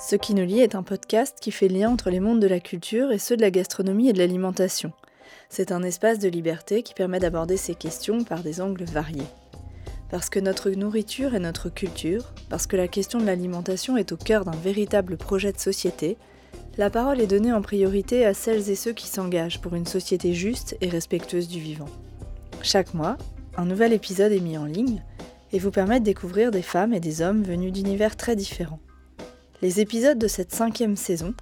Ce qui nous lie est un podcast qui fait lien entre les mondes de la culture et ceux de la gastronomie et de l'alimentation. C'est un espace de liberté qui permet d'aborder ces questions par des angles variés. Parce que notre nourriture est notre culture, parce que la question de l'alimentation est au cœur d'un véritable projet de société, la parole est donnée en priorité à celles et ceux qui s'engagent pour une société juste et respectueuse du vivant. Chaque mois, un nouvel épisode est mis en ligne et vous permet de découvrir des femmes et des hommes venus d'univers très différents. Les épisodes de cette cinquième saison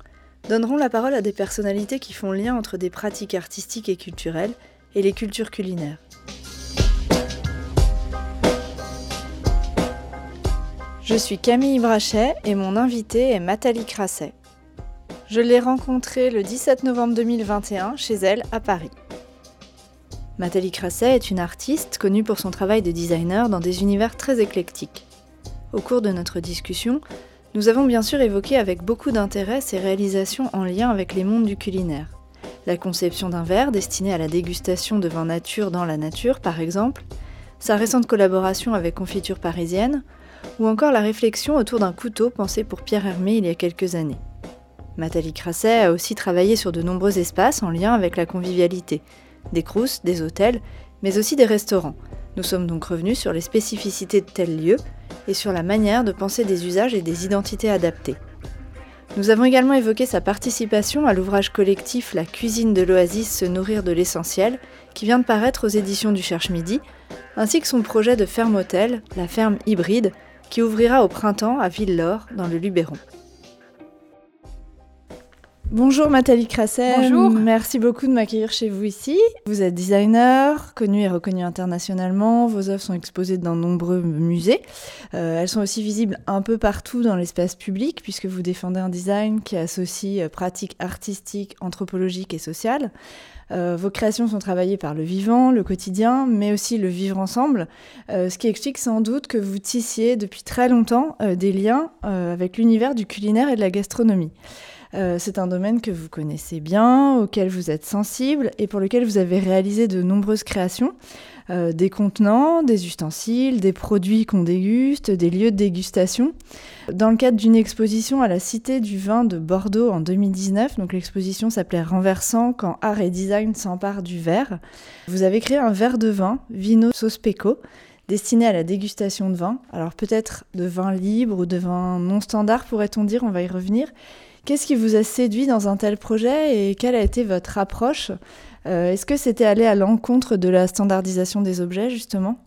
donneront la parole à des personnalités qui font lien entre des pratiques artistiques et culturelles et les cultures culinaires. Je suis Camille Brachet et mon invité est Mathalie Crasset. Je l'ai rencontrée le 17 novembre 2021 chez elle à Paris. Nathalie Crasset est une artiste connue pour son travail de designer dans des univers très éclectiques. Au cours de notre discussion, nous avons bien sûr évoqué avec beaucoup d'intérêt ses réalisations en lien avec les mondes du culinaire. La conception d'un verre destiné à la dégustation de vin nature dans la nature, par exemple, sa récente collaboration avec Confiture Parisienne, ou encore la réflexion autour d'un couteau pensé pour Pierre Hermé il y a quelques années. Nathalie Crasset a aussi travaillé sur de nombreux espaces en lien avec la convivialité, des crousses, des hôtels, mais aussi des restaurants. Nous sommes donc revenus sur les spécificités de tels lieux et sur la manière de penser des usages et des identités adaptées. Nous avons également évoqué sa participation à l'ouvrage collectif La cuisine de l'oasis se nourrir de l'essentiel, qui vient de paraître aux éditions du Cherche Midi, ainsi que son projet de ferme hôtel, la ferme hybride, qui ouvrira au printemps à Ville-Laure, dans le Luberon. Bonjour Nathalie Crasset. Bonjour. Merci beaucoup de m'accueillir chez vous ici. Vous êtes designer, connu et reconnu internationalement. Vos œuvres sont exposées dans de nombreux musées. Euh, elles sont aussi visibles un peu partout dans l'espace public puisque vous défendez un design qui associe euh, pratiques artistiques, anthropologiques et sociales. Euh, vos créations sont travaillées par le vivant, le quotidien, mais aussi le vivre ensemble, ce qui explique sans doute que vous tissiez depuis très longtemps des liens avec l'univers du culinaire et de la gastronomie. Euh, c'est un domaine que vous connaissez bien, auquel vous êtes sensible et pour lequel vous avez réalisé de nombreuses créations. Euh, des contenants, des ustensiles, des produits qu'on déguste, des lieux de dégustation. Dans le cadre d'une exposition à la Cité du Vin de Bordeaux en 2019, donc l'exposition s'appelait Renversant quand art et design s'emparent du verre, vous avez créé un verre de vin, Vino Sospecco, destiné à la dégustation de vin. Alors peut-être de vin libre ou de vin non standard pourrait-on dire, on va y revenir. Qu'est-ce qui vous a séduit dans un tel projet et quelle a été votre approche? Euh, Est-ce que c'était aller à l'encontre de la standardisation des objets, justement?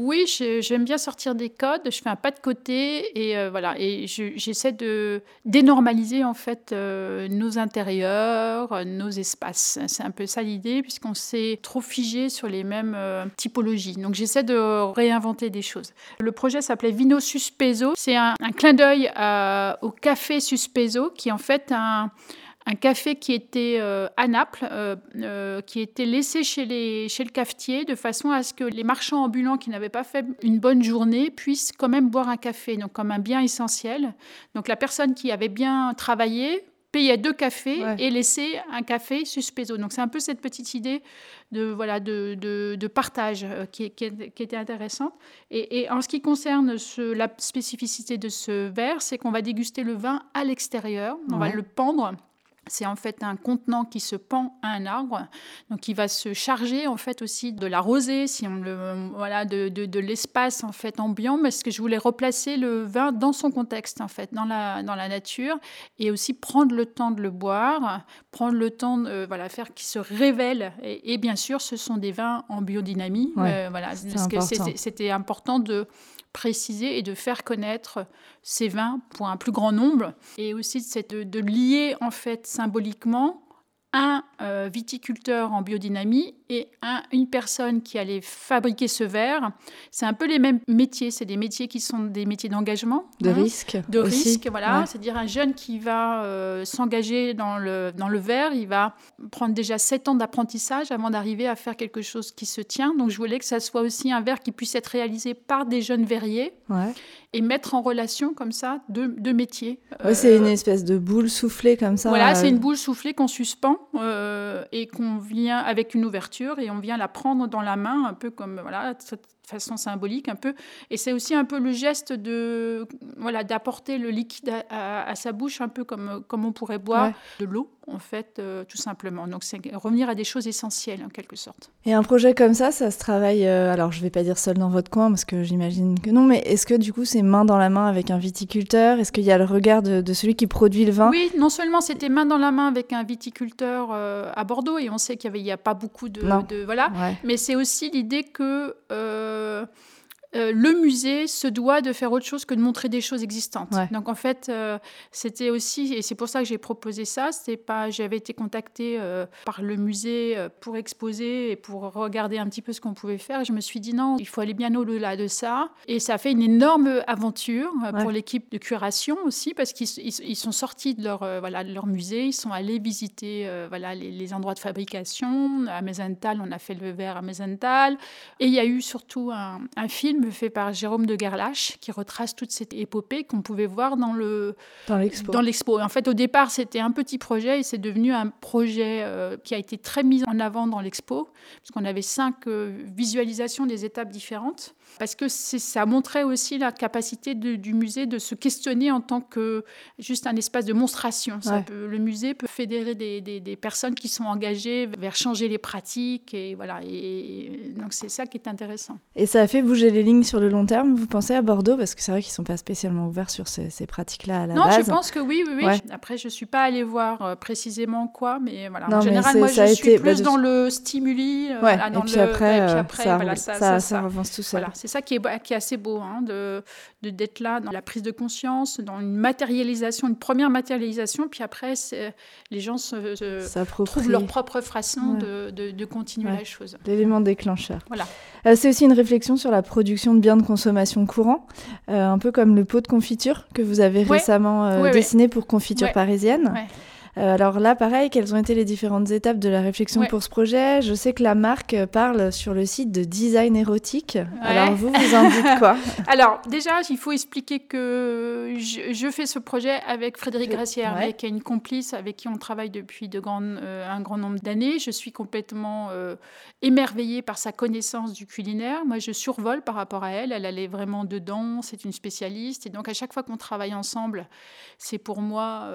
Oui, j'aime bien sortir des codes. Je fais un pas de côté et euh, voilà. Et j'essaie de dénormaliser en fait euh, nos intérieurs, nos espaces. C'est un peu ça l'idée, puisqu'on s'est trop figé sur les mêmes euh, typologies. Donc j'essaie de réinventer des choses. Le projet s'appelait Vino Suspeso. C'est un, clin d'œil au café Suspeso, qui est en fait un un café qui était euh, à Naples, euh, euh, qui était laissé chez, les, chez le cafetier de façon à ce que les marchands ambulants qui n'avaient pas fait une bonne journée puissent quand même boire un café, donc comme un bien essentiel. Donc la personne qui avait bien travaillé payait deux cafés et laissait un café suspeso. Donc c'est un peu cette petite idée de, voilà, de, de, partage qui, qui, était intéressante. Et, en ce qui concerne ce, la spécificité de ce verre, c'est qu'on va déguster le vin à l'extérieur, on va le pendre c'est en fait un contenant qui se pend à un arbre, donc il va se charger en fait aussi de la rosée, si on le voilà, de, de, l'espace en fait ambiant, parce que je voulais replacer le vin dans son contexte en fait, dans la dans la nature, et aussi prendre le temps de le boire, prendre le temps de voilà faire qu'il se révèle. Et, bien sûr, ce sont des vins en biodynamie, euh, voilà, parce que c'était important de préciser et de faire connaître ces vins pour un plus grand nombre. Et aussi de, lier en fait symboliquement un euh, viticulteur en biodynamie et une personne qui allait fabriquer ce verre. C'est un peu les mêmes métiers. C'est des métiers qui sont des métiers d'engagement. De hein, risque. De risque, voilà. C'est-à-dire un jeune qui va euh, s'engager dans le, dans le verre, il va prendre déjà sept ans d'apprentissage avant d'arriver à faire quelque chose qui se tient. Donc je voulais que ça soit aussi un verre qui puisse être réalisé par des jeunes verriers. Ouais et mettre en relation comme ça deux, deux métiers. Ouais, c'est une euh, espèce de boule soufflée comme ça. Voilà, c'est une boule soufflée qu'on suspend euh, et qu'on vient avec une ouverture et on vient la prendre dans la main, un peu comme voilà, façon symbolique un peu. Et c'est aussi un peu le geste de voilà d'apporter le liquide à, sa bouche, un peu comme, comme on pourrait boire de l'eau en fait, euh, tout simplement. Donc c'est revenir à des choses essentielles en quelque sorte. Et un projet comme ça, ça se travaille, euh, alors je vais pas dire seul dans votre coin parce que j'imagine que non, mais est-ce que du coup c'est main dans la main avec un viticulteur? Est-ce qu'il y a le regard de, celui qui produit le vin? Oui, non seulement c'était main dans la main avec un viticulteur euh, à Bordeaux et on sait qu'il n'y a pas beaucoup de, de voilà, mais c'est aussi l'idée que euh, le musée se doit de faire autre chose que de montrer des choses existantes. Donc en fait, euh, c'était aussi, et c'est pour ça que j'ai proposé ça, c'est pas, j'avais été contactée euh, par le musée pour exposer et pour regarder un petit peu ce qu'on pouvait faire. Et je me suis dit non, il faut aller bien au-delà de ça. Et ça a fait une énorme aventure pour l'équipe de curation aussi, parce qu'ils sont sortis de leur, voilà, de leur musée, ils sont allés visiter voilà, les, endroits de fabrication. À Mesental, on a fait le verre à Mesental. Et il y a eu surtout un, un film fait par Jérôme de Gerlache qui retrace toute cette épopée qu'on pouvait voir dans le dans l'expo. Dans l'expo. En fait, au départ, c'était un petit projet et c'est devenu un projet euh, qui a été très mis en avant dans l'expo, puisqu'on avait cinq euh, visualisations des étapes différentes parce que ça montrait aussi la capacité du musée de se questionner en tant que juste un espace de monstration. le musée peut fédérer des, des, personnes qui sont engagées vers changer les pratiques et voilà. Et, donc c'est ça qui est intéressant. Et ça a fait bouger les lignes sur le long terme. Vous pensez à Bordeaux? Parce que c'est vrai qu'ils sont pas spécialement ouverts sur ces, pratiques-là à la non, base. Non, je pense que oui, oui, oui. Après, je suis pas allée voir euh, précisément quoi, mais voilà. en général, moi, je suis bah, plus dans le stimuli. Euh, dans et puis après, euh, ça, ça, ça, avance tout seul. Voilà, c'est ça qui est, qui est assez beau, hein, de d'être là dans la prise de conscience, dans une matérialisation, une première matérialisation, puis après, les gens se, trouvent leur propre façon de, de, continuer la chose. L'élément déclencheur. Voilà. Euh, c'est aussi une réflexion sur la production de biens de consommation courant, euh, un peu comme le pot de confiture que vous avez récemment euh, dessiné pour Confiture Parisienne. Euh, alors là, pareil, quelles ont été les différentes étapes de la réflexion pour ce projet? Je sais que la marque parle sur le site de design érotique. Alors vous, vous en dites quoi? Alors déjà, il faut expliquer que je, fais ce projet avec Frédéric Gracière, qui est une complice avec qui on travaille depuis de euh, un grand nombre d'années. Je suis complètement euh, émerveillée par sa connaissance du culinaire. Moi, je survole par rapport à elle. Elle, est vraiment dedans. C'est une spécialiste. Et donc, à chaque fois qu'on travaille ensemble, c'est pour moi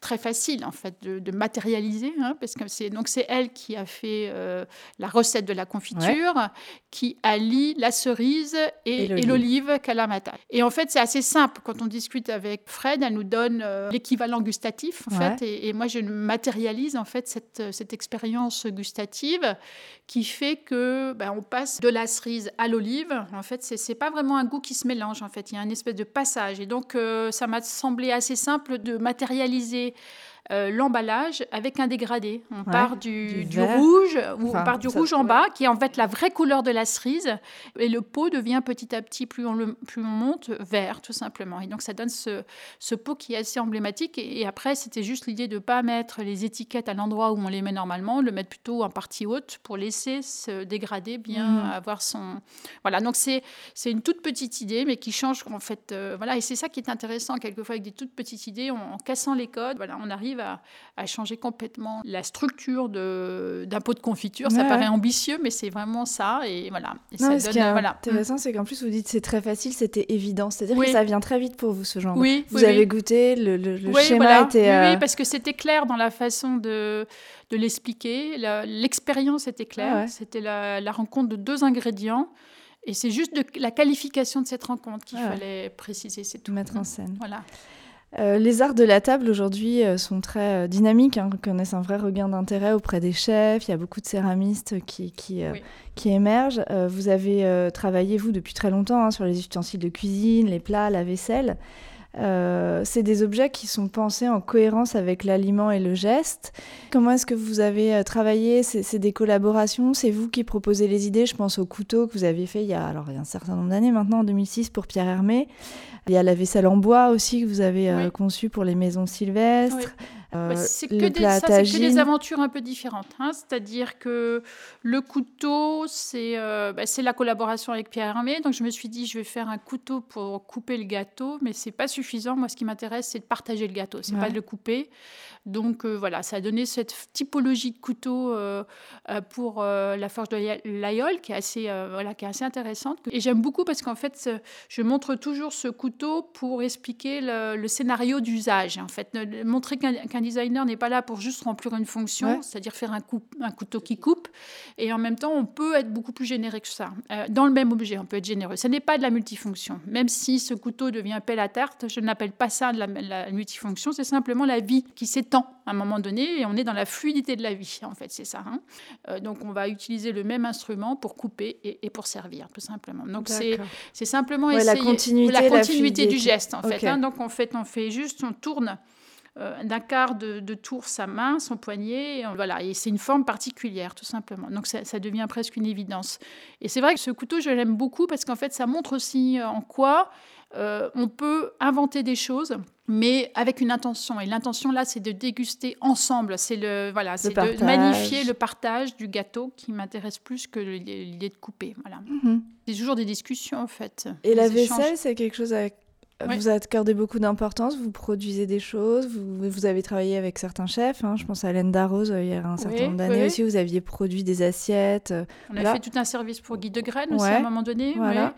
très facile en fait de, matérialiser hein, parce que c'est donc c'est elle qui a fait euh, la recette de la confiture qui allie la cerise et, l'olive. Kalamata et en fait c'est assez simple. Quand on discute avec Fred elle nous donne euh, l'équivalent gustatif en fait. Et, moi je matérialise en fait cette, cette expérience gustative qui fait que ben, on passe de la cerise à l'olive. En fait c'est pas vraiment un goût qui se mélange en fait. Il y a un espèce de passage. Et donc euh, ça m'a semblé assez simple de matérialiser Yeah euh, l'emballage avec un dégradé. On part du, rouge, ou on part du rouge en bas, qui est en fait la vraie couleur de la cerise, et le pot devient petit à petit, plus on, le, plus on monte, vert, tout simplement. Et donc ça donne ce, ce pot qui est assez emblématique. Et, après, c'était juste l'idée de ne pas mettre les étiquettes à l'endroit où on les met normalement, le mettre plutôt en partie haute pour laisser se dégrader, bien mmh. avoir son... Voilà, donc c'est une toute petite idée, mais qui change en fait... Euh, voilà, et c'est ça qui est intéressant, quelquefois, avec des toutes petites idées, en, en cassant les codes, voilà, on arrive à, changer complètement la structure d'un pot de confiture. Ça paraît ambitieux, mais c'est vraiment ça. Et voilà. ce qui est intéressant, c'est qu'en plus, vous dites c'est très facile, c'était évident. C'est-à-dire que ça vient très vite pour vous, ce genre. Oui, vous avez goûté, le, le, schéma était. Oui, euh, parce que c'était clair dans la façon de, de l'expliquer. L'expérience était claire. C'était la, la rencontre de deux ingrédients. Et c'est juste de la qualification de cette rencontre qu'il fallait préciser, c'est tout. Mettre en scène. Voilà. Euh, les arts de la table aujourd'hui euh, sont très euh, dynamiques, hein, connaissent un vrai regain d'intérêt auprès des chefs. Il y a beaucoup de céramistes qui, qui, qui émergent. vous avez travaillé, vous, depuis très longtemps hein, sur les ustensiles de cuisine, les plats, la vaisselle. c'est des objets qui sont pensés en cohérence avec l'aliment et le geste. Comment est-ce que vous avez travaillé? C'est des collaborations? C'est vous qui proposez les idées? Je pense au couteau que vous aviez fait il y a, alors, il y a un certain nombre d'années maintenant, en 2006, pour Pierre Hermé. Il y a la vaisselle en bois aussi que vous avez euh, conçue pour les maisons sylvestres. Euh, c'est que, des aventures un peu différentes. Hein. C'est-à-dire que le couteau, euh, bah, c'est la collaboration avec Pierre Hermé. Donc je me suis dit, je vais faire un couteau pour couper le gâteau, mais c'est pas suffisant. Moi, ce qui m'intéresse, c'est de partager le gâteau, c'est pas de le couper. Donc euh, voilà, ça a donné cette typologie de couteau pour la forge de l'Aïol, qui est assez, voilà, qui est assez intéressante. Et j'aime beaucoup parce qu'en fait, je montre toujours ce couteau pour expliquer le, scénario d'usage. En fait, montrer qu'un un designer n'est pas là pour juste remplir une fonction, c'est-à-dire faire un, un, couteau qui coupe. Et en même temps, on peut être beaucoup plus généreux que ça. Euh, dans le même objet, on peut être généreux. Ce n'est pas de la multifonction. Même si ce couteau devient pelle à tarte, je n'appelle pas ça de la, multifonction. C'est simplement la vie qui s'étend à un moment donné et on est dans la fluidité de la vie, en fait, c'est ça. Hein. Euh, donc, on va utiliser le même instrument pour couper et, pour servir, tout simplement. Donc, c'est simplement essayer la continuité, la continuité du geste, en fait. Hein. Donc, en fait, on fait juste, on tourne euh, d'un quart de, tour sa main, son poignet. voilà, et c'est une forme particulière, tout simplement. Donc ça, devient presque une évidence. Et c'est vrai que ce couteau, je l'aime beaucoup parce qu'en fait, ça montre aussi euh, en quoi euh, on peut inventer des choses, mais avec une intention. Et l'intention là, c'est de déguster ensemble. C'est le voilà, c'est de magnifier le partage du gâteau qui m'intéresse plus que l'idée de couper. Voilà. Mhm. C'est toujours des discussions en fait. Et la vaisselle, c'est quelque chose avec vous accordez beaucoup d'importance, vous produisez des choses, vous, vous avez travaillé avec certains chefs. Hein. je pense à Hélène Darroze, euh, il y a un certain nombre d'années aussi, vous aviez produit des assiettes. Euh, On a fait tout un service pour Guy de Graines aussi à un moment donné. Voilà.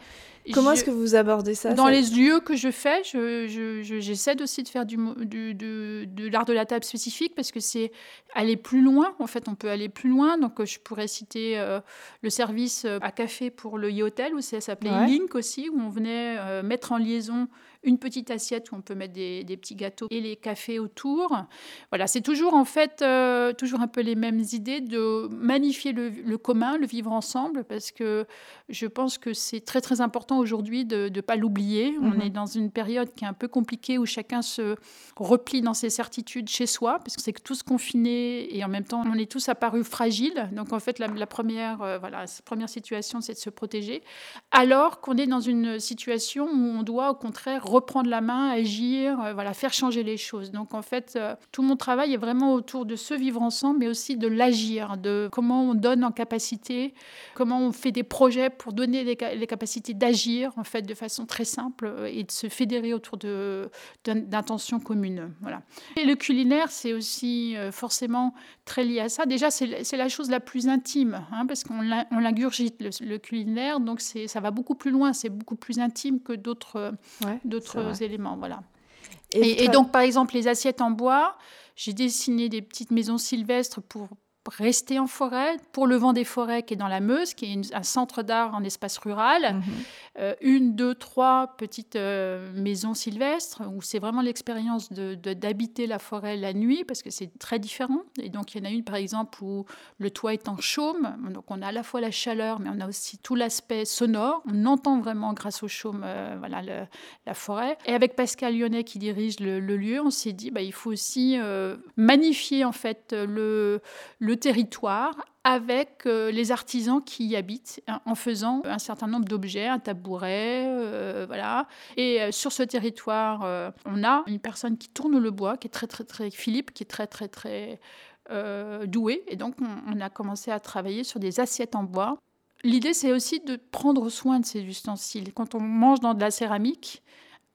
Comment est-ce que vous abordez ça Dans les lieux que je fais, j'essaie je, aussi de faire du, de l'art de la table spécifique parce que c'est aller plus loin. En fait, on peut aller plus loin. Donc, je pourrais citer euh, le service à café pour le Hotel, où ça s'appelait Link aussi, où on venait mettre en liaison une petite assiette où on peut mettre des, petits gâteaux et les cafés autour. Voilà, c'est toujours en fait euh, toujours un peu les mêmes idées de magnifier le, commun, le vivre ensemble, parce que je pense que c'est très très important aujourd'hui de ne pas l'oublier. On mhm. est dans une période qui est un peu compliquée où chacun se replie dans ses certitudes chez soi, parce que c'est tous confinés et en même temps on est tous apparus fragiles. Donc en fait la, première euh, voilà première situation c'est de se protéger, alors qu'on est dans une situation où on doit au contraire reprendre la main, agir, euh, voilà, faire changer les choses. Donc en fait, euh, tout mon travail est vraiment autour de se vivre ensemble, mais aussi de l'agir, de comment on donne en capacité, comment on fait des projets pour donner les, capacités d'agir, en fait, de façon très simple euh, et de se fédérer autour d'intentions communes. Voilà. Et le culinaire, c'est aussi forcément très lié à ça. Déjà, c'est la chose la plus intime, hein, parce qu'on l'ingurgite, le, le, culinaire, donc ça va beaucoup plus loin, c'est beaucoup plus intime que d'autres d'autres éléments. Voilà. Et, donc, par exemple, les assiettes en bois, j'ai dessiné des petites maisons sylvestres pour rester en forêt, pour le vent des forêts qui est dans la Meuse, qui est un centre d'art en espace rural. Mhm. Euh, une, deux, trois petites euh, maisons sylvestres où c'est vraiment l'expérience de, d'habiter la forêt la nuit parce que c'est très différent. Et donc, il y en a une, par exemple, où le toit est en chaume. Donc, on a à la fois la chaleur, mais on a aussi tout l'aspect sonore. On entend vraiment, grâce au chaume, euh, voilà, la forêt. Et avec Pascal Lyonnais qui dirige le, lieu, on s'est dit, bah, il faut aussi magnifier, en fait, le, le territoire avec euh, les artisans qui y habitent hein, en faisant un certain nombre d'objets, un tabouret, euh, voilà. Et euh, sur ce territoire, on a une personne qui tourne le bois, qui est très très très Philippe, qui est très très très doué. Et donc on, a commencé à travailler sur des assiettes en bois. L'idée, c'est aussi de prendre soin de ces ustensiles. Quand on mange dans de la céramique,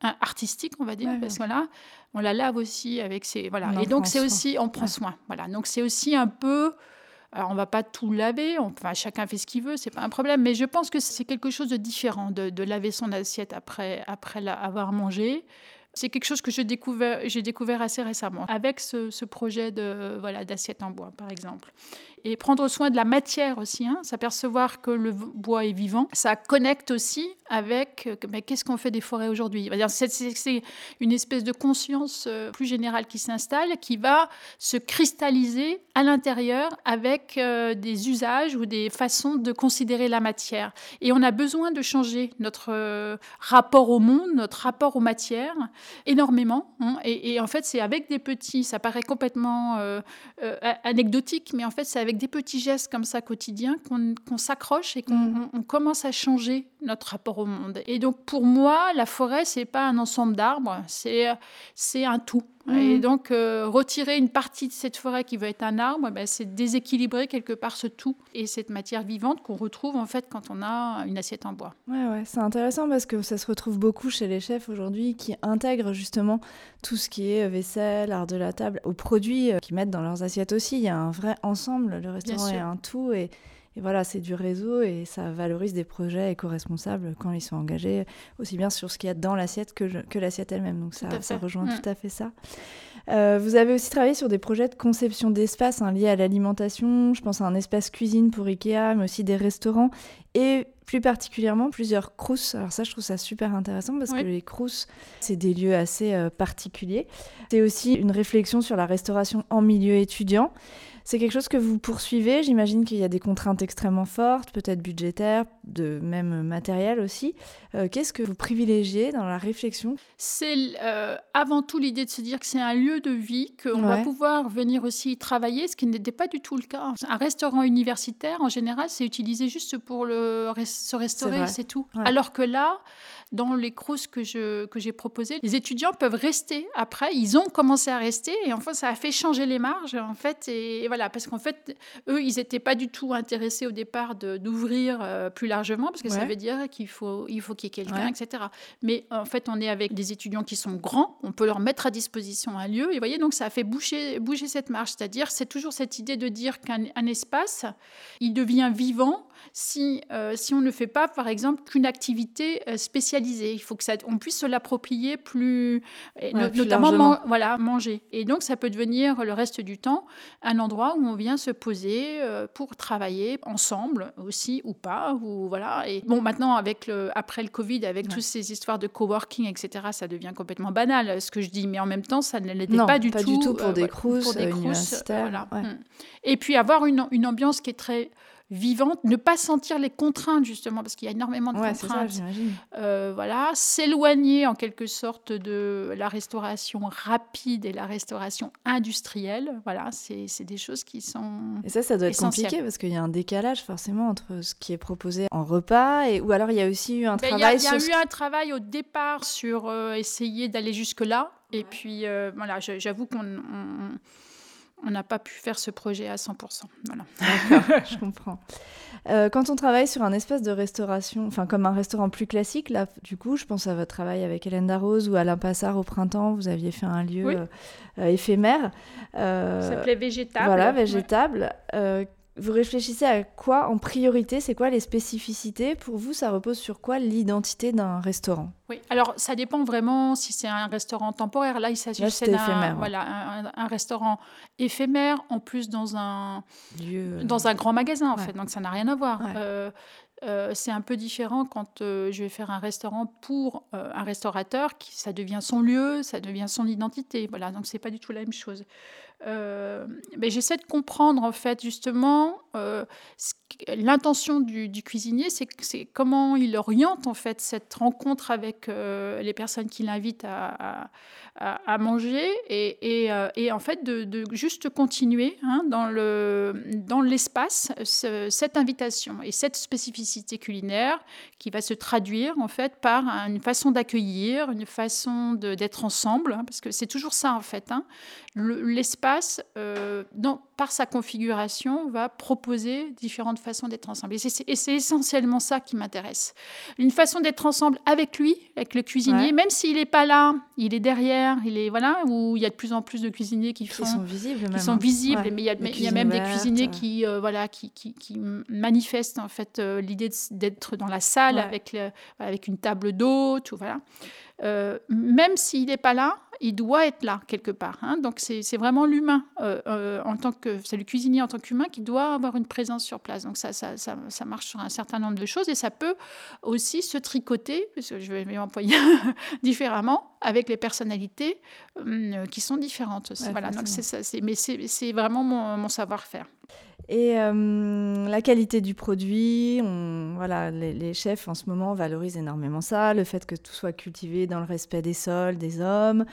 artistique, on va dire, parce que voilà, on la lave aussi avec ces voilà. et donc c'est aussi, on prend soin, voilà. Donc c'est aussi un peu alors, on va pas tout laver, enfin, chacun fait ce qu'il veut, c'est pas un problème, mais je pense que c'est quelque chose de différent de, laver son assiette après, après l'avoir mangé. C'est quelque chose que j'ai découvert, assez récemment avec ce, projet de d'assiette en bois, par exemple et prendre soin de la matière aussi, hein, s'apercevoir que le bois est vivant. Ça connecte aussi avec euh, mais qu'est-ce qu'on fait des forêts aujourd'hui? C'est une espèce de conscience euh, plus générale qui s'installe, qui va se cristalliser à l'intérieur avec euh, des usages ou des façons de considérer la matière. Et on a besoin de changer notre rapport au monde, notre rapport aux matières énormément. Hein. et, en fait, c'est avec des petits, ça paraît complètement anecdotique, mais en fait, c'est avec des petits gestes comme ça quotidiens qu'on s'accroche et qu'on mm. commence à changer notre rapport au monde. Et donc pour moi, la forêt, c'est pas un ensemble d'arbres, c'est un tout. Et donc, euh, retirer une partie de cette forêt qui va être un arbre, ben, c'est déséquilibrer quelque part ce tout et cette matière vivante qu'on retrouve en fait quand on a une assiette en bois. Ouais, ouais, c'est intéressant parce que ça se retrouve beaucoup chez les chefs aujourd'hui qui intègrent justement tout ce qui est vaisselle, art de la table, aux produits euh, qu'ils mettent dans leurs assiettes aussi. Il y a un vrai ensemble, le restaurant est un tout et et voilà, c'est du réseau et ça valorise des projets éco-responsables quand ils sont engagés, aussi bien sur ce qu'il y a dans l'assiette que, que l'assiette elle-même. Donc ça, ça rejoint mm. tout à fait ça. Euh, vous avez aussi travaillé sur des projets de conception d'espace hein, liés à l'alimentation. Je pense à un espace cuisine pour Ikea, mais aussi des restaurants et plus particulièrement plusieurs crous. Alors ça, je trouve ça super intéressant parce que les crous, c'est des lieux assez euh, particuliers. C'est aussi une réflexion sur la restauration en milieu étudiant. C'est quelque chose que vous poursuivez. J'imagine qu'il y a des contraintes extrêmement fortes, peut-être budgétaires, de même matériel aussi. Euh, qu'est-ce que vous privilégiez dans la réflexion? C'est euh, avant tout l'idée de se dire que c'est un lieu de vie, qu'on va pouvoir venir aussi travailler, ce qui n'était pas du tout le cas. Un restaurant universitaire, en général, c'est utilisé juste pour le, se restaurer, c'est tout. Alors que là, dans les crous que je que j'ai proposés, les étudiants peuvent rester après. Ils ont commencé à rester et enfin ça a fait changer les marges en fait. Et, voilà parce qu'en fait eux ils n'étaient pas du tout intéressés au départ d'ouvrir euh, plus largement parce que ça veut dire qu'il faut il faut qu'il y ait quelqu'un etc. Mais en fait on est avec des étudiants qui sont grands, on peut leur mettre à disposition un lieu et voyez donc ça a fait bouger bouger cette marge. C'est-à-dire c'est toujours cette idée de dire qu'un espace il devient vivant si, euh, si on ne fait pas, par exemple, qu'une activité euh, spécialisée. Il faut que ça, on puisse se l'approprier plus, notamment voilà, manger. Et donc, ça peut devenir le reste du temps un endroit où on vient se poser euh, pour travailler ensemble aussi ou pas. Ou, voilà. Et bon, maintenant, avec le, après le Covid, avec toutes ces histoires de coworking, etc., ça devient complètement banal, ce que je dis. Mais en même temps, ça ne l'était pas du pas tout. du tout pour des crousses universitaires. Mm. Et puis, avoir une, une ambiance qui est très vivante, ne pas sentir les contraintes justement, parce qu'il y a énormément de contraintes. Euh, voilà, s'éloigner en quelque sorte de la restauration rapide et la restauration industrielle. Voilà, c'est des choses qui sont. Et ça, ça doit être compliqué parce qu'il y a un décalage forcément entre ce qui est proposé en repas et ou alors il y a aussi eu un ben, travail. Il y a, eu un travail au départ sur euh, essayer d'aller jusque là. Et puis euh, voilà, j'avoue qu'on on n'a pas pu faire ce projet à 100%. Voilà. je comprends. Euh, quand on travaille sur un espace de restauration, enfin comme un restaurant plus classique, là, du coup, je pense à votre travail avec Hélène Darroze ou Alain Passard au printemps, vous aviez fait un lieu euh, euh, éphémère. Ça s'appelait Végétable. Voilà, Végétable. Vous réfléchissez à quoi en priorité C'est quoi les spécificités? Pour vous, ça repose sur quoi l'identité d'un restaurant? Oui, alors ça dépend vraiment si c'est un restaurant temporaire. Là, il s'agit d'un voilà, un, restaurant éphémère, en plus dans un, Lieu... dans un grand magasin, en fait. Donc ça n'a rien à voir. Euh, euh, c'est un peu différent quand euh, je vais faire un restaurant pour un restaurateur, qui, ça devient son lieu, ça devient son identité. Voilà, donc c'est pas du tout la même chose. Euh, mais j'essaie de comprendre en fait justement euh, l'intention du, cuisinier, c'est comment il oriente en fait cette rencontre avec euh, les personnes qu'il invite à, manger et, et, en fait de, juste continuer hein, dans le dans l'espace cette invitation et cette spécificité culinaire qui va se traduire en fait par une façon d'accueillir, une façon d'être ensemble, hein, parce que c'est toujours ça en fait. Hein. L'espace, euh, par sa configuration, va proposer différentes façons d'être ensemble. Et c'est essentiellement ça qui m'intéresse. Une façon d'être ensemble avec lui, avec le cuisinier, même s'il n'est pas là, il est derrière, il est voilà, où il y a de plus en plus de cuisiniers qui, font, sont visibles, qui sont visibles, mais il y a, il y a même des cuisiniers qui euh, voilà, qui, qui, qui, manifestent en fait euh, l'idée d'être dans la salle avec avec une table d'hôte, voilà. Euh, même s'il n'est pas là, il doit être là quelque part. Hein. Donc c'est vraiment l'humain euh, euh, en tant que c'est le cuisinier en tant qu'humain qui doit avoir une présence sur place. Donc ça, ça, ça, ça, marche sur un certain nombre de choses et ça peut aussi se tricoter, parce que je vais m'employer différemment, avec les personnalités qui sont différentes aussi. voilà. Donc c'est mais c'est vraiment mon, mon savoir-faire. Et euh, la qualité du produit, voilà, les, chefs en ce moment valorisent énormément ça, le fait que tout soit cultivé dans le respect des sols, des hommes.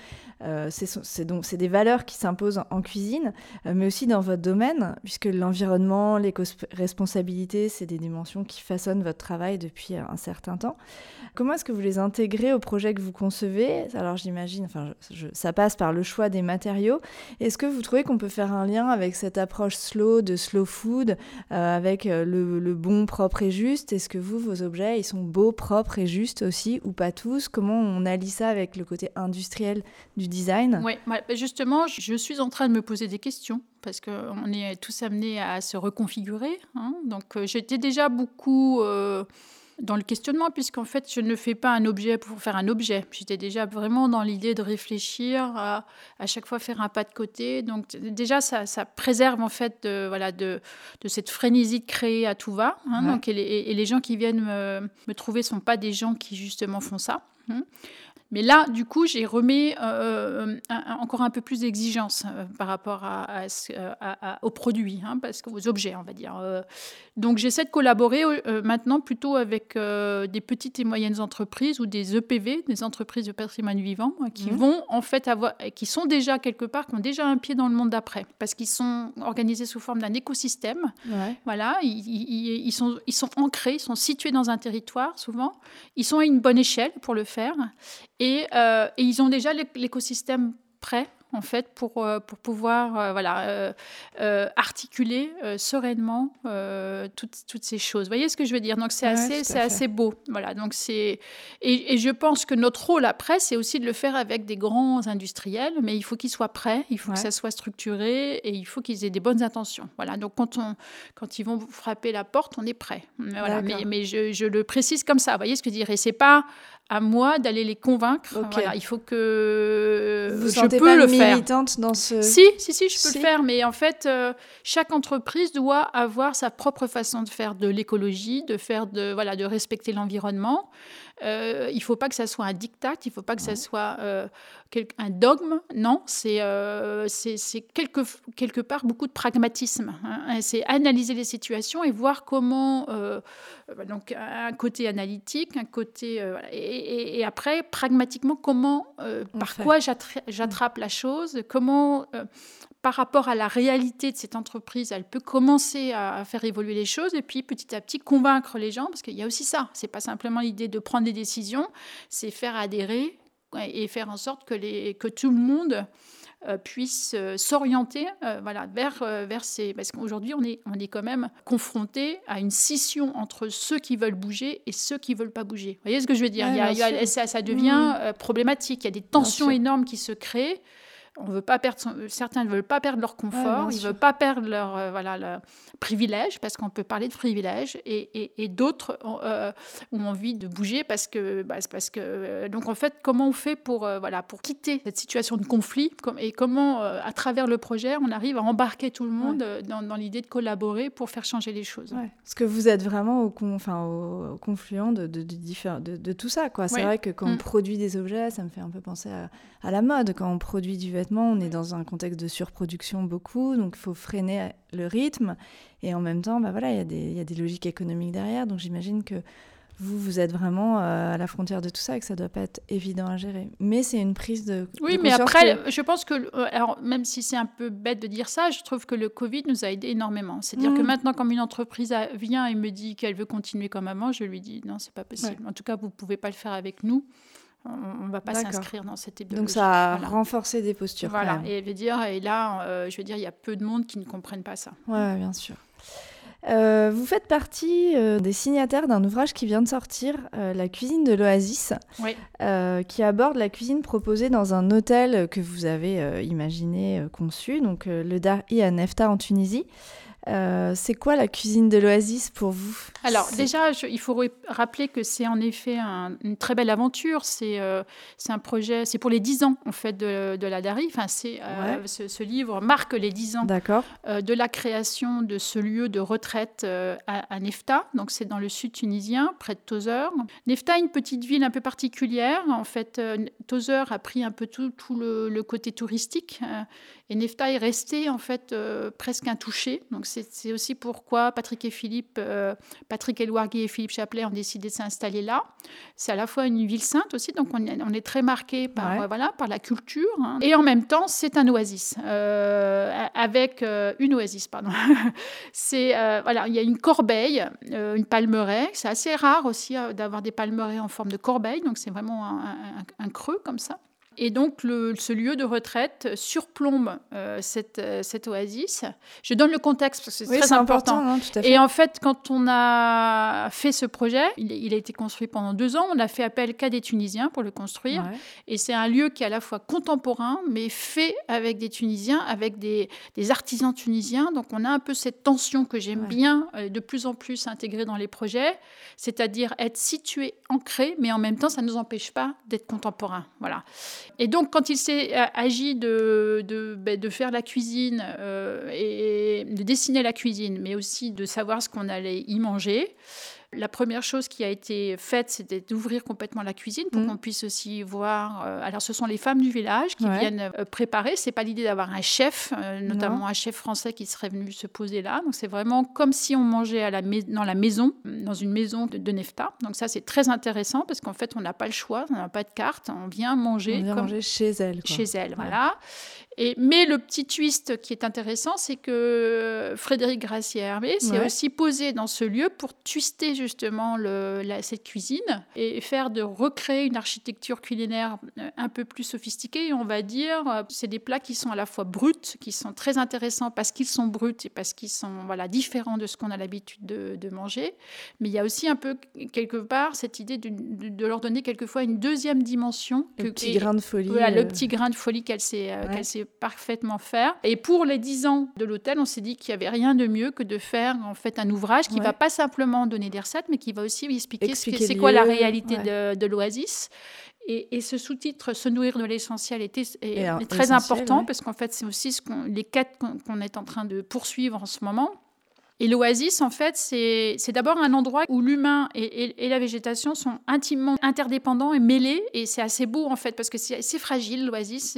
Euh, c'est des valeurs qui s'imposent en cuisine, euh, mais aussi dans votre domaine, puisque l'environnement, l'éco-responsabilité, c'est des dimensions qui façonnent votre travail depuis un certain temps. Comment est-ce que vous les intégrez au projet que vous concevez? Alors j'imagine, enfin, ça passe par le choix des matériaux. Est-ce que vous trouvez qu'on peut faire un lien avec cette approche slow de slow food euh, avec euh, le, bon, propre et juste. Est-ce que vous, vos objets, ils sont beaux, propres et justes aussi ou pas tous? Comment on allie ça avec le côté industriel du design? Oui, bah, justement, je suis en train de me poser des questions parce qu'on est tous amenés à se reconfigurer. Hein. Donc euh, j'étais déjà beaucoup dans le questionnement, puisqu'en fait, je ne fais pas un objet pour faire un objet. J'étais déjà vraiment dans l'idée de réfléchir, à, à, chaque fois faire un pas de côté. Donc déjà, ça, ça préserve en fait de, voilà, de, de, cette frénésie de créer à tout va. Hein. donc, et les, les, gens qui viennent me, me trouver ne sont pas des gens qui justement font ça. Hein. Mais là, du coup, j'ai remis euh, encore un peu plus d'exigence euh, par rapport à, aux produits, hein, parce que aux objets, on va dire. Euh. donc, j'essaie de collaborer maintenant plutôt avec des petites et moyennes entreprises ou des EPV, des entreprises de patrimoine vivant, qui mmh. vont en fait avoir, qui sont déjà quelque part, qui ont déjà un pied dans le monde d'après, parce qu'ils sont organisés sous forme d'un écosystème. Voilà, ils, ils, sont, ils sont ancrés, ils sont situés dans un territoire souvent, ils sont à une bonne échelle pour le faire. Euh, et, ils ont déjà l'écosystème prêt en fait, pour, euh, pour pouvoir euh, voilà, articuler sereinement toutes, toutes, ces choses. Vous voyez ce que je veux dire? Donc, c'est assez, c'est assez beau. Voilà, donc c'est... Et, je pense que notre rôle après, c'est aussi de le faire avec des grands industriels, mais il faut qu'ils soient prêts, il faut que ça soit structuré et il faut qu'ils aient des bonnes intentions. Voilà, donc quand, on, quand ils vont frapper la porte, on est prêt. Voilà, mais, mais je, je, le précise comme ça. Vous voyez ce que je veux dire? Et c'est pas à moi d'aller les convaincre. il faut que vous je peux le militante faire. dans ce. Si, si, si, je peux le faire. Mais en fait, euh, chaque entreprise doit avoir sa propre façon de faire de l'écologie, de faire de voilà, de respecter l'environnement. Euh, il ne faut pas que ça soit un diktat, il ne faut pas que ça soit euh, un dogme. Non, c'est euh, quelque, quelque part beaucoup de pragmatisme. Hein. C'est analyser les situations et voir comment, donc un côté analytique, un côté et, et, après pragmatiquement comment, par quoi j'attrape la chose, comment par rapport à la réalité de cette entreprise, elle peut commencer à, faire évoluer les choses et puis petit à petit convaincre les gens, parce qu'il y a aussi ça. C'est pas simplement l'idée de prendre des décisions, c'est faire adhérer et faire en sorte que, les, que tout le monde euh, puisse euh, s'orienter euh, voilà, vers, vers ces... Parce qu'aujourd'hui, on est, on est quand même confronté à une scission entre ceux qui veulent bouger et ceux qui ne veulent pas bouger. Vous voyez ce que je veux dire? Il y a, ça, ça, devient mmh. problématique. Il y a des tensions énormes qui se créent. On veut pas perdre certains ne veulent pas perdre leur confort, ils ne veulent pas perdre leur, euh, voilà, leur privilège, parce qu'on peut parler de privilège, et, et, d'autres euh, ont envie de bouger parce que, bah, parce que. Euh, donc en fait, comment on fait pour, voilà, pour quitter cette situation de conflit et comment, à travers le projet, on arrive à embarquer tout le monde dans, dans l'idée de collaborer pour faire changer les choses. Parce que vous êtes vraiment au, enfin, au, confluent de, de, de, de, tout ça. C'est vrai que quand on mm. produit des objets, ça me fait un peu penser à, à la mode. Quand on produit du on est dans un contexte de surproduction beaucoup, donc il faut freiner le rythme. Et en même temps, bah voilà, il y, a des logiques économiques derrière. Donc j'imagine que vous, vous êtes vraiment euh, à la frontière de tout ça et que ça doit pas être évident à gérer. Mais c'est une prise de. Oui, mais après, je pense que, euh, alors, même si c'est un peu bête de dire ça, je trouve que le Covid nous a aidé énormément. C'est-à-dire que mmh. maintenant, quand une entreprise vient et me dit qu'elle veut continuer comme avant, je lui dis non, c'est pas possible. En tout cas, vous pouvez pas le faire avec nous on ne va pas s'inscrire dans cette idéologie. Donc ça a renforcé des postures. Voilà, et, veut dire, et là, euh, je veux dire, il y a peu de monde qui ne comprennent pas ça. Oui, bien sûr. Euh, vous faites partie euh, des signataires d'un ouvrage qui vient de sortir, La cuisine de l'Oasis, qui aborde la cuisine proposée dans un hôtel que vous avez imaginé, conçu, donc le Dar à Nefta en Tunisie. Euh, c'est quoi la cuisine de l'Oasis pour vous? Alors déjà, il faut rappeler que c'est en effet une très belle aventure. C'est euh, un projet, c'est pour les 10 ans en fait de, la DARI. Enfin, euh, ce, livre marque les 10 ans de la création de ce lieu de retraite à, Nefta. Donc c'est dans le sud tunisien, près de Tozeur. Nefta est une petite ville un peu particulière. En fait, Tozeur a pris un peu tout, le, le, côté touristique et Nefta est resté en fait presque intouché. Donc c'est aussi pourquoi Patrick et Philippe, euh, Patrick Elouargui et Philippe Chaplet ont décidé de s'installer là. C'est à la fois une ville sainte aussi, donc on, on est très marqué par, voilà, par la culture. Hein. Et en même temps, c'est un oasis, euh, avec euh, une oasis, pardon. c'est, voilà, il y a une corbeille, une palmeraie. C'est assez rare aussi d'avoir des palmeraies en forme de corbeille, donc c'est vraiment un creux comme ça. Et donc, ce lieu de retraite surplombe euh, cette, euh, cette, oasis. Je donne le contexte parce que c'est très important. Hein, et en fait, quand on a fait ce projet, il, a été construit pendant deux ans. On a fait appel qu'à des Tunisiens pour le construire. Et c'est un lieu qui est à la fois contemporain, mais fait avec des Tunisiens, avec des, des artisans tunisiens. Donc, on a un peu cette tension que j'aime bien euh, de plus en plus intégrer dans les projets, c'est-à-dire être situé, ancré, mais en même temps, ça ne nous empêche pas d'être contemporain. Voilà. Et donc, quand il s'est euh, agi de, ben, de, faire la cuisine euh, et de dessiner la cuisine, mais aussi de savoir ce qu'on allait y manger, la première chose qui a été faite, c'était d'ouvrir complètement la cuisine pour mm. qu'on puisse aussi voir. Euh, alors, ce sont les femmes du village qui viennent euh, préparer. C'est pas l'idée d'avoir un chef, euh, notamment un chef français qui serait venu se poser là. Donc, c'est vraiment comme si on mangeait à la dans la maison, dans une maison de, Nefta. Donc, ça, c'est très intéressant parce qu'en fait, on n'a pas le choix, on n'a pas de carte. On vient manger. On vient manger chez elle. Chez elle, voilà. Et, mais le petit twist qui est intéressant, c'est que Frédéric Gracier-Hermé s'est aussi posé dans ce lieu pour twister justement le, cette cuisine et faire de recréer une architecture culinaire euh, un peu plus sophistiquée. on va dire, euh, c'est des plats qui sont à la fois bruts, qui sont très intéressants parce qu'ils sont bruts et parce qu'ils sont voilà, différents de ce qu'on a l'habitude de, de, manger. Mais il y a aussi un peu, quelque part, cette idée de, de, leur donner quelquefois une deuxième dimension. Le petit grain de folie. Voilà, le euh, petit grain de folie qu'elle s'est parfaitement faire. Et pour les 10 ans de l'hôtel, on s'est dit qu'il n'y avait rien de mieux que de faire en fait un ouvrage qui ne va pas simplement donner des recettes, mais qui va aussi expliquer, c'est quoi la réalité de, l'oasis. Et, ce sous-titre, se nourrir de l'essentiel, est, est, très important parce qu'en fait, c'est aussi ce les quêtes qu'on est en train de poursuivre en ce moment. Et l'oasis, en fait, c'est d'abord un endroit où l'humain et, la végétation sont intimement interdépendants et mêlés. Et c'est assez beau, en fait, parce que c'est fragile, l'oasis.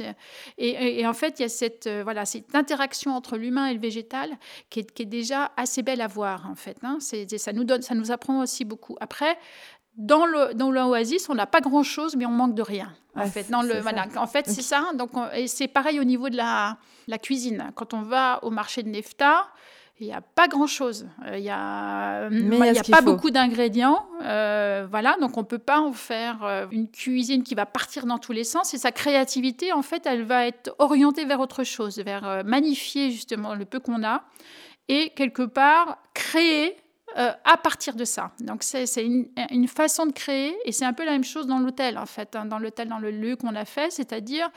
Et, en fait, il y a cette, euh, voilà, cette interaction entre l'humain et le végétal qui est, déjà assez belle à voir, en fait. Hein. ça, nous donne, ça nous apprend aussi beaucoup. Après, dans le dans l'oasis, on n'a pas grand chose, mais on manque de rien. En fait, dans le voilà, en fait, c'est ça. Donc, et c'est pareil au niveau de la, la cuisine. Quand on va au marché de Nefta, il n'y a pas grand-chose. Euh, il n'y a, a, pas beaucoup d'ingrédients. Euh, voilà, donc on ne peut pas en faire euh, une cuisine qui va partir dans tous les sens. Et sa créativité, en fait, elle va être orientée vers autre chose, vers magnifier justement le peu qu'on a et quelque part créer à partir de ça. Donc c'est une, une, façon de créer et c'est un peu la même chose dans l'hôtel en fait, hein, dans l'hôtel, dans le lieu qu'on a fait, c'est-à-dire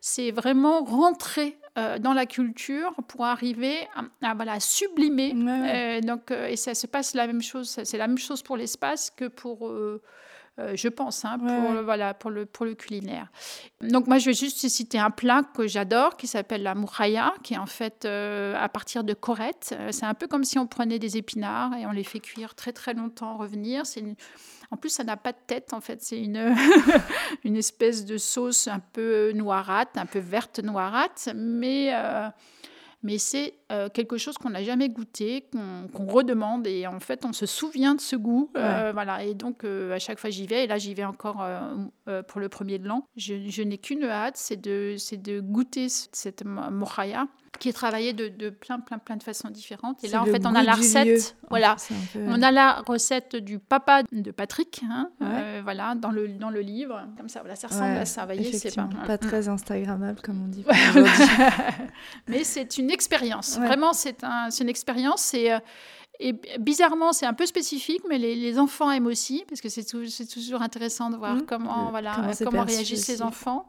c'est vraiment rentrer euh, dans la culture pour arriver à, voilà, sublimer. Euh, donc, euh, et ça se passe la même chose, c'est la même chose pour l'espace que pour je pense, hein, pour, le, voilà, pour, le, pour le culinaire. Donc moi, je vais juste citer un plat que j'adore, qui s'appelle la mouraya, qui est en fait à partir de corettes. C'est un peu comme si on prenait des épinards et on les fait cuire très très longtemps, revenir. C'est en plus, ça n'a pas de tête, en fait. C'est une, une espèce de sauce un peu noirate, un peu verte noirate, mais, euh, mais c'est euh, quelque chose qu'on n'a jamais goûté, qu'on redemande, et en fait, on se souvient de ce goût. Euh, voilà, et donc, à chaque fois, j'y vais, et là, j'y vais encore pour le premier de l'an. Je, je n'ai qu'une hâte, c'est de, de goûter cette mohaya qui est travaillé de, plein, plein, plein de façons différentes. Et là, en fait, on a la recette. Voilà, on a la recette du papa de Patrick, hein, euh, voilà, dans le dans le livre. Comme ça, voilà, ça ressemble à ça. Voyez, c'est pas, pas très instagrammable comme on dit. Mais c'est une expérience. Vraiment, c'est un, une expérience. Et, euh, et bizarrement, c'est un peu spécifique, mais les, enfants aiment aussi, parce que c'est toujours intéressant de voir mmh. comment, voilà, comment, comment réagissent les enfants.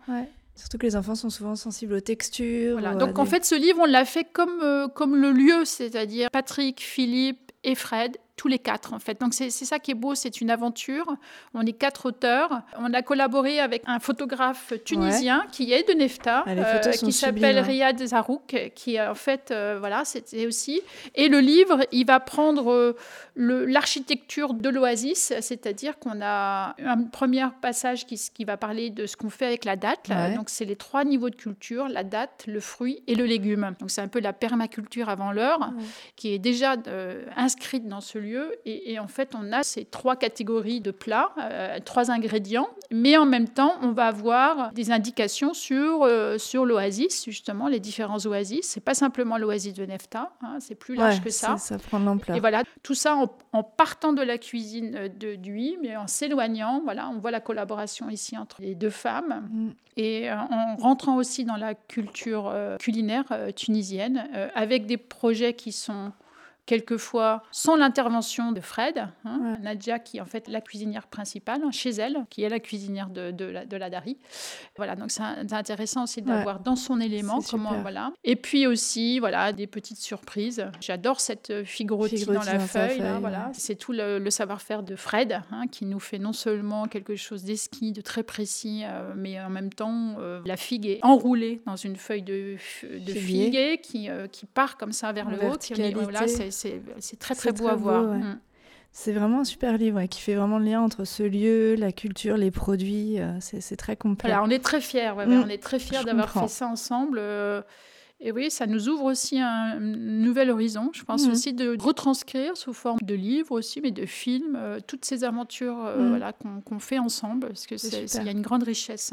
Surtout que les enfants sont souvent sensibles aux textures. Donc en fait, ce livre, on l'a fait comme, euh, comme le lieu, c'est-à-dire Patrick, Philippe et Fred tous les quatre en fait. Donc c'est ça qui est beau, c'est une aventure. On est quatre auteurs. On a collaboré avec un photographe tunisien qui est de Nefta, ah, euh, qui s'appelle Riyad Zarouk, qui en fait, euh, voilà, c'était aussi. Et le livre, il va prendre euh, l'architecture de l'oasis, c'est-à-dire qu'on a un premier passage qui, qui va parler de ce qu'on fait avec la date. Donc c'est les trois niveaux de culture, la date, le fruit et le légume. Donc c'est un peu la permaculture avant l'heure, qui est déjà inscrite dans ce lieu. Et, en fait, on a ces trois catégories de plats, euh, trois ingrédients, mais en même temps, on va avoir des indications sur, euh, sur l'oasis, justement, les différents oasis. C'est pas simplement l'oasis de Nefta, hein, c'est plus large que ça. Ça prend l'ampleur. Et voilà, tout ça en, partant de la cuisine euh, de, du mais en s'éloignant. Voilà, on voit la collaboration ici entre les deux femmes. Mm. Et en rentrant aussi dans la culture culinaire tunisienne, avec des projets qui sont quelquefois sans l'intervention de Fred, hein, Nadia qui est en fait la cuisinière principale hein, chez elle, qui est la cuisinière de, de, la, de la Dari. Voilà, donc c'est intéressant aussi de la voir dans son élément. Comment, voilà. Et puis aussi, voilà, des petites surprises. J'adore cette figure dans la feuille. voilà. C'est tout le, savoir-faire de Fred hein, qui nous fait non seulement quelque chose d'esquis, de très précis, euh, mais en même temps, euh, la figue est enroulée dans une feuille de, de figue qui, euh, qui part comme ça vers le haut. Voilà, c'est c'est très très beau à voir. Mm. C'est vraiment un super livre qui fait vraiment le lien entre ce lieu, la culture, les produits. Euh, c'est très complet. on est très fiers. Mm. On est très fiers d'avoir fait ça ensemble. Euh, et oui, ça nous ouvre aussi un, nouvel horizon. Je pense mm. aussi de retranscrire sous forme de livres aussi, mais de films, euh, toutes ces aventures voilà, qu'on fait ensemble, parce que il y a une grande richesse.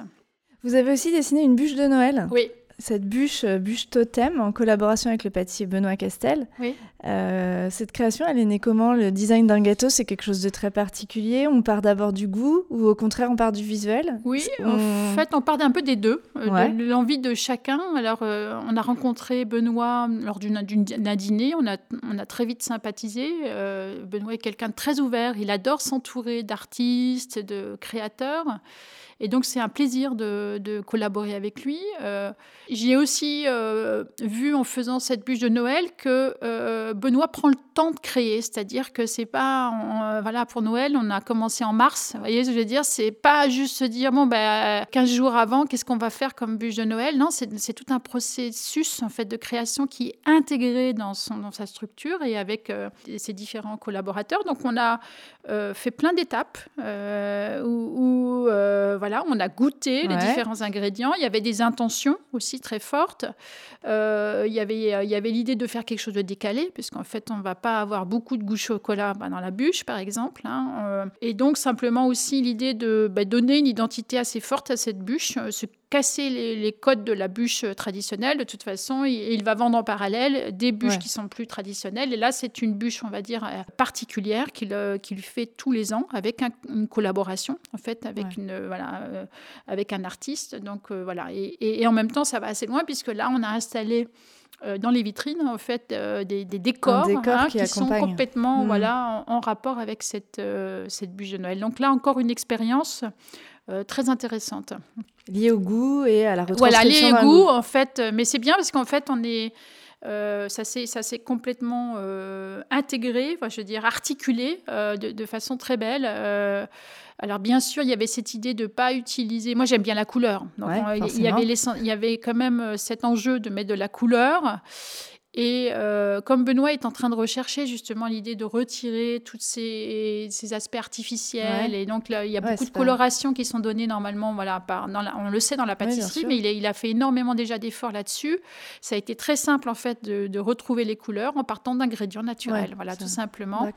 Vous avez aussi dessiné une bûche de Noël. Oui cette bûche, euh, bûche totem, en collaboration avec le pâtissier Benoît Castel. Oui. Euh, cette création, elle est née comment? Le design d'un gâteau, c'est quelque chose de très particulier? On part d'abord du goût ou au contraire, on part du visuel? Oui, en fait, on part un peu des deux, euh, de l'envie de chacun. Alors, on a rencontré Benoît lors d'un dîner, on a, on a très vite sympathisé. Benoît est quelqu'un de très ouvert, il adore s'entourer d'artistes, de créateurs. Et donc, c'est un plaisir de, collaborer avec lui. Euh, j'ai aussi euh, vu en faisant cette bûche de Noël que euh, Benoît prend le temps de créer, c'est-à-dire que c'est pas, voilà, pour Noël, on a commencé en mars. Vous voyez ce que je veux dire? C'est pas juste se dire, bon, ben, 15 jours avant, qu'est-ce qu'on va faire comme bûche de Noël? Non, c'est tout un processus en fait de création qui est intégré dans, son, dans sa structure et avec ses différents collaborateurs. Donc, on a fait plein d'étapes où voilà, on a goûté les différents ingrédients. Il y avait des intentions aussi très fortes. Euh, il y avait, il y avait l'idée de faire quelque chose de décalé, puisqu'en fait, on ne va pas avoir beaucoup de goût chocolat bah, dans la bûche, par exemple. Hein. Euh, et donc, simplement aussi l'idée de bah, donner une identité assez forte à cette bûche, euh, ce casser les, codes de la bûche traditionnelle. De toute façon, il, va vendre en parallèle des bûches qui sont plus traditionnelles. Et là, c'est une bûche, on va dire, euh, particulière qu'il euh, fait tous les ans avec une collaboration, en fait, avec, une, euh, voilà, avec un artiste. Donc, voilà. Et, en même temps, ça va assez loin, puisque là, on a installé dans les vitrines en fait des, décors, hein, qui, sont complètement mmh. voilà en, rapport avec cette cette bûche de Noël. Donc là encore une expérience euh, très intéressante. Liée au goût et à la retranscription Voilà, liée au goût, en fait. Euh, mais c'est bien parce qu'en fait, on est... Euh, ça s'est complètement intégré, enfin, je veux dire articulé de, façon très belle. alors bien sûr, il y avait cette idée de pas utiliser. Moi, j'aime bien la couleur. Donc, il, y avait il y avait quand même cet enjeu de mettre de la couleur. Et euh, comme Benoît est en train de rechercher justement l'idée de retirer tous ces, ces, aspects artificiels, et donc là, il y a beaucoup de colorations qui sont données normalement, voilà, par, dans on le sait dans la pâtisserie, mais il a, il a, fait énormément déjà d'efforts là-dessus. Ça a été très simple en fait de, de retrouver les couleurs en partant d'ingrédients naturels, voilà, tout simplement.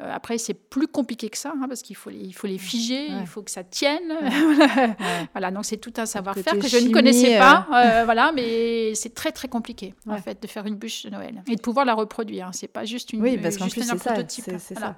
Euh, après, c'est plus compliqué que ça, hein, parce qu'il faut, les, il faut les figer, il faut que ça tienne. voilà, donc c'est tout un savoir-faire que je ne connaissais pas, euh, voilà, mais c'est très très compliqué en fait de faire une bûche de Noël et de pouvoir la reproduire. C'est pas juste une. Oui, parce qu'en plus c'est ça. C'est ça.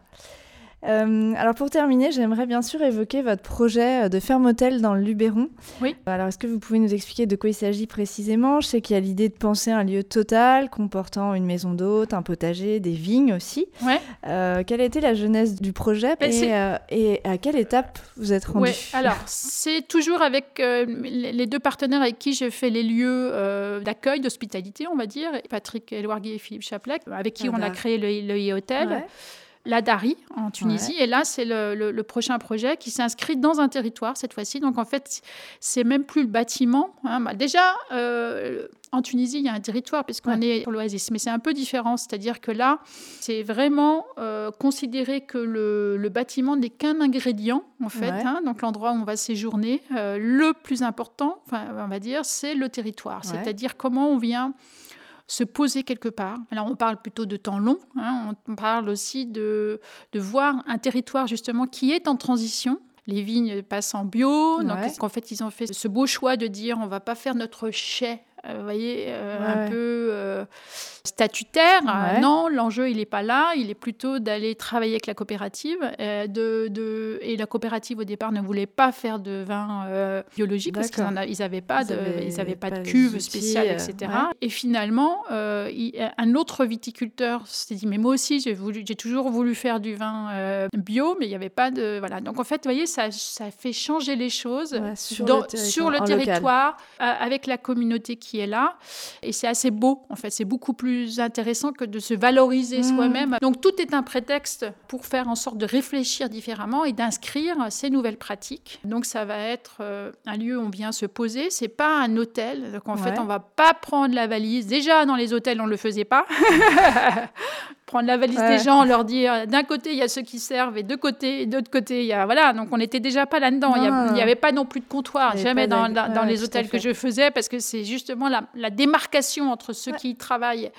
Euh, alors pour terminer, j'aimerais bien sûr évoquer votre projet euh, de ferme-hôtel dans le Luberon. Oui. Alors est-ce que vous pouvez nous expliquer de quoi il s'agit précisément? Je sais qu'il y a l'idée de penser un lieu total comportant une maison d'hôte, un potager, des vignes aussi. Ouais. Euh, quelle a été la jeunesse du projet et, et, à quelle étape vous êtes rendu? Ouais. Alors c'est toujours avec les deux partenaires avec qui j'ai fait les lieux d'accueil, d'hospitalité, on va dire, Patrick Elouargui et Philippe Chaplac, avec qui on a créé le, le hôtel la Dari en Tunisie. Et là, c'est le, prochain projet qui s'inscrit dans un territoire cette fois-ci. Donc en fait, c'est même plus le bâtiment. Hein. Bah, déjà, euh, en Tunisie, il y a un territoire puisqu'on est pour l'Oasis, mais c'est un peu différent. C'est-à-dire que là, c'est vraiment euh, considéré que le, bâtiment n'est qu'un ingrédient en fait. Hein. donc l'endroit où on va séjourner, euh, le plus important, on va dire, c'est le territoire. C'est-à-dire comment on vient se poser quelque part. Alors on parle plutôt de temps long, hein. on parle aussi de, de voir un territoire justement qui est en transition, les vignes passent en bio. Donc, en fait, ils ont fait ce beau choix de dire on va pas faire notre chai vous voyez, euh, un peu euh, statutaire. non, l'enjeu, il n'est pas là. Il est plutôt d'aller travailler avec la coopérative. de, de, et la coopérative, au départ, ne voulait pas faire de vin biologique parce qu'ils n'avaient pas, de, ils avaient pas de cuve spéciale, etc. Et finalement, un autre viticulteur s'est dit, mais moi aussi, j'ai, voulu, j'ai toujours voulu faire du vin bio, mais il n'y avait pas de... Voilà. Donc, en fait, vous voyez, ça, ça fait changer les choses sur, le territoire, sur le territoire avec la communauté qui est là. Et c'est assez beau, en fait. C'est beaucoup plus intéressant que de se valoriser mmh. soi-même. Donc tout est un prétexte pour faire en sorte de réfléchir différemment et d'inscrire ces nouvelles pratiques. Donc ça va être euh, un lieu où on vient se poser. C'est pas un hôtel. Donc en fait, on va pas prendre la valise. Déjà, dans les hôtels, on le faisait pas. prendre la valise des gens, leur dire d'un côté il y a ceux qui servent et de côté et d'autre côté il y a voilà. Donc on n'était déjà pas là-dedans. Il n'y avait pas non plus de comptoir jamais dans, dans, les hôtels que je faisais parce que c'est justement la, la, démarcation entre ceux qui y travaillent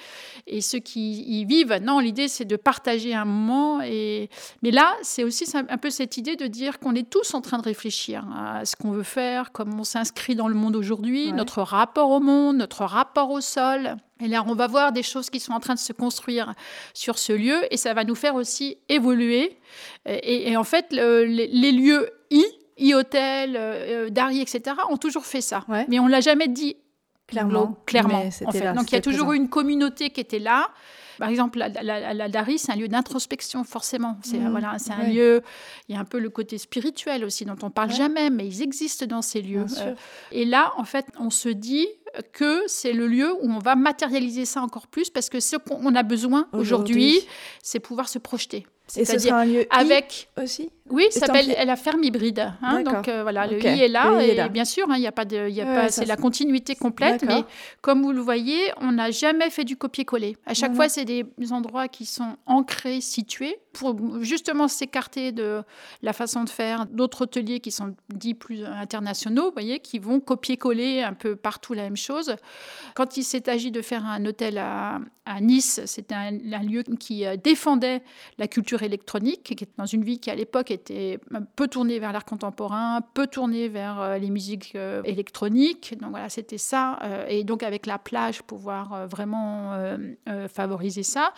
et ceux qui y vivent. Non, l'idée c'est de partager un moment et mais là c'est aussi un peu cette idée de dire qu'on est tous en train de réfléchir à ce qu'on veut faire, comment on s'inscrit dans le monde aujourd'hui, notre rapport au monde, notre rapport au sol. Et là, on va voir des choses qui sont en train de se construire sur ce lieu et ça va nous faire aussi évoluer. Et, en fait, les, lieux I, I-Hôtel, euh, Dari, etc., ont toujours fait ça. Mais on ne l'a jamais dit clairement. clairement en fait. Donc il y a toujours eu une communauté qui était là. Par exemple, la, la, Dari, c'est un lieu d'introspection, forcément. C'est mmh. voilà, c'est un lieu. Il y a un peu le côté spirituel aussi, dont on parle jamais, mais ils existent dans ces lieux. Euh, et là, en fait, on se dit, que c'est le lieu où on va matérialiser ça encore plus parce que ce qu'on a besoin aujourd'hui, c'est pouvoir se projeter. C'est-à-dire avec aussi? Oui, ça s'appelle la ferme hybride. Hein, donc euh, voilà, le i est là. et bien sûr, hein, il y a pas de, y a pas, c'est la continuité complète. Mais comme vous le voyez, on n'a jamais fait du copier-coller. À chaque fois, c'est des endroits qui sont ancrés, situés, pour justement s'écarter de la façon de faire d'autres hôteliers qui sont dits plus internationaux, voyez, qui vont copier-coller un peu partout la même chose. Quand il s'est agi de faire un hôtel à, à Nice, c'était un, un, lieu qui euh, défendait la culture électronique, qui était dans une ville qui à l'époque était peu tournée vers l'art contemporain, peu tournée vers euh, les musiques euh, électroniques. Donc voilà, c'était ça. Euh, et donc avec la plage, pouvoir vraiment favoriser ça.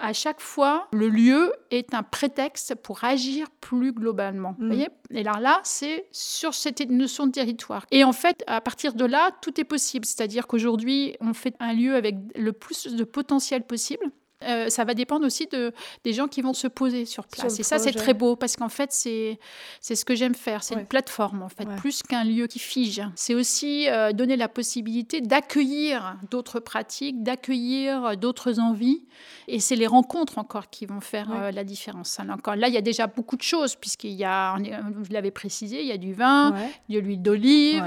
à chaque fois, le lieu est un prétexte pour agir plus globalement. Vous mm. voyez? Et alors là, c'est sur cette notion de territoire. Et en fait, à partir de là, tout est possible. C'est-à-dire qu'aujourd'hui, on fait un lieu avec le plus de potentiel possible. Euh, ça va dépendre aussi de, des gens qui vont se poser sur place. et ça, c'est très beau parce qu'en fait, c'est ce que j'aime faire. C'est une plateforme, en fait, plus qu'un lieu qui fige. C'est aussi euh, donner la possibilité d'accueillir d'autres pratiques, d'accueillir d'autres envies. Et c'est les rencontres encore qui vont faire euh, la différence. encore, là, il y a déjà beaucoup de choses, puisqu'il y a, vous l'avez précisé, il y a du vin, de l'huile d'olive.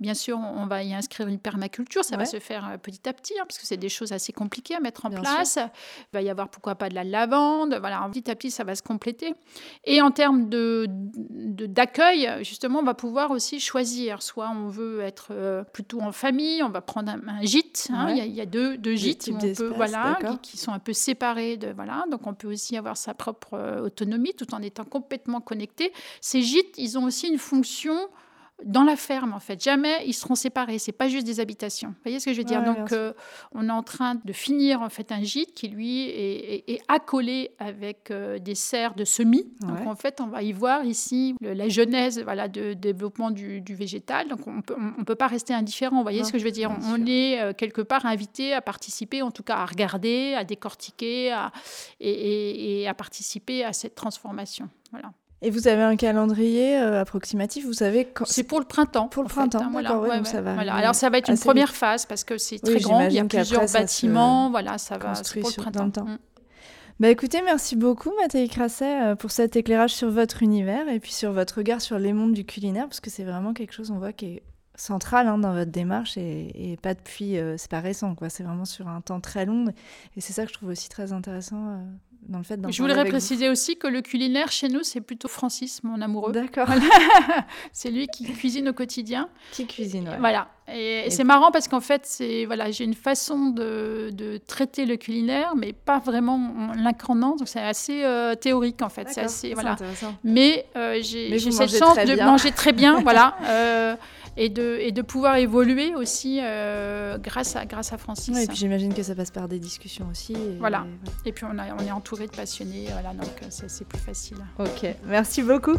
Bien sûr, on va y inscrire une permaculture. Ça va se faire petit à petit, hein, parce que c'est des choses assez compliquées à mettre en place. Il va y avoir pourquoi pas de la lavande. Voilà, petit à petit, ça va se compléter. Et en termes de, d'accueil, justement, on va pouvoir aussi choisir. Soit on veut être euh, plutôt en famille, on va prendre un, gîte. Hein. il, y a, deux, deux gîtes voilà, qui, sont un peu séparés. De, voilà, donc on peut aussi avoir sa propre euh, autonomie tout en étant complètement connecté. Ces gîtes, ils ont aussi une fonction dans la ferme, en fait. Jamais ils seront séparés. C'est pas juste des habitations. Vous voyez ce que je veux dire? Donc, euh, on est en train de finir en fait un gîte qui lui est, accolé avec euh, des serres de semis. Donc, en fait, on va y voir ici la genèse, voilà, de, développement du, végétal. Donc, on peut, on, peut pas rester indifférent. Vous voyez ce que je veux dire? On, est euh, quelque part invité à participer, en tout cas à regarder, à décortiquer, et, et à participer à cette transformation. Voilà. Et vous avez un calendrier euh, approximatif, vous savez quand... C'est pour le printemps. Pour le printemps, hein, voilà. ça va. Alors ça va être une première phase parce que c'est très grand, il y a plusieurs bâtiments, voilà, ça va. Construit pour le printemps. Mm. Bah écoutez, merci beaucoup Mathieu Crasset euh, pour cet éclairage sur votre univers et puis sur votre regard sur les mondes du culinaire, parce que c'est vraiment quelque chose, on voit, qui est central hein, dans votre démarche et, pas depuis, euh, c'est pas récent, quoi. C'est vraiment sur un temps très long et c'est ça que je trouve aussi très intéressant. Euh, dans le fait Je voudrais préciser aussi que le culinaire chez nous, c'est plutôt Francis, mon amoureux. D'accord. c'est lui qui cuisine au quotidien. Qui cuisine, ouais. Voilà. Et, c'est marrant parce qu'en fait, c'est voilà, j'ai une façon de, de, traiter le culinaire, mais pas vraiment en l'incarnant. Donc c'est assez euh, théorique en fait. C'est assez voilà. Mais euh, j'ai cette chance de manger très bien, voilà. Euh, et de, et de pouvoir évoluer aussi euh, grâce, à, grâce à Francis. et puis j'imagine que ça passe par des discussions aussi. voilà. Et puis on, a, on est entouré de passionnés, voilà, donc c'est plus facile. Ok, merci beaucoup.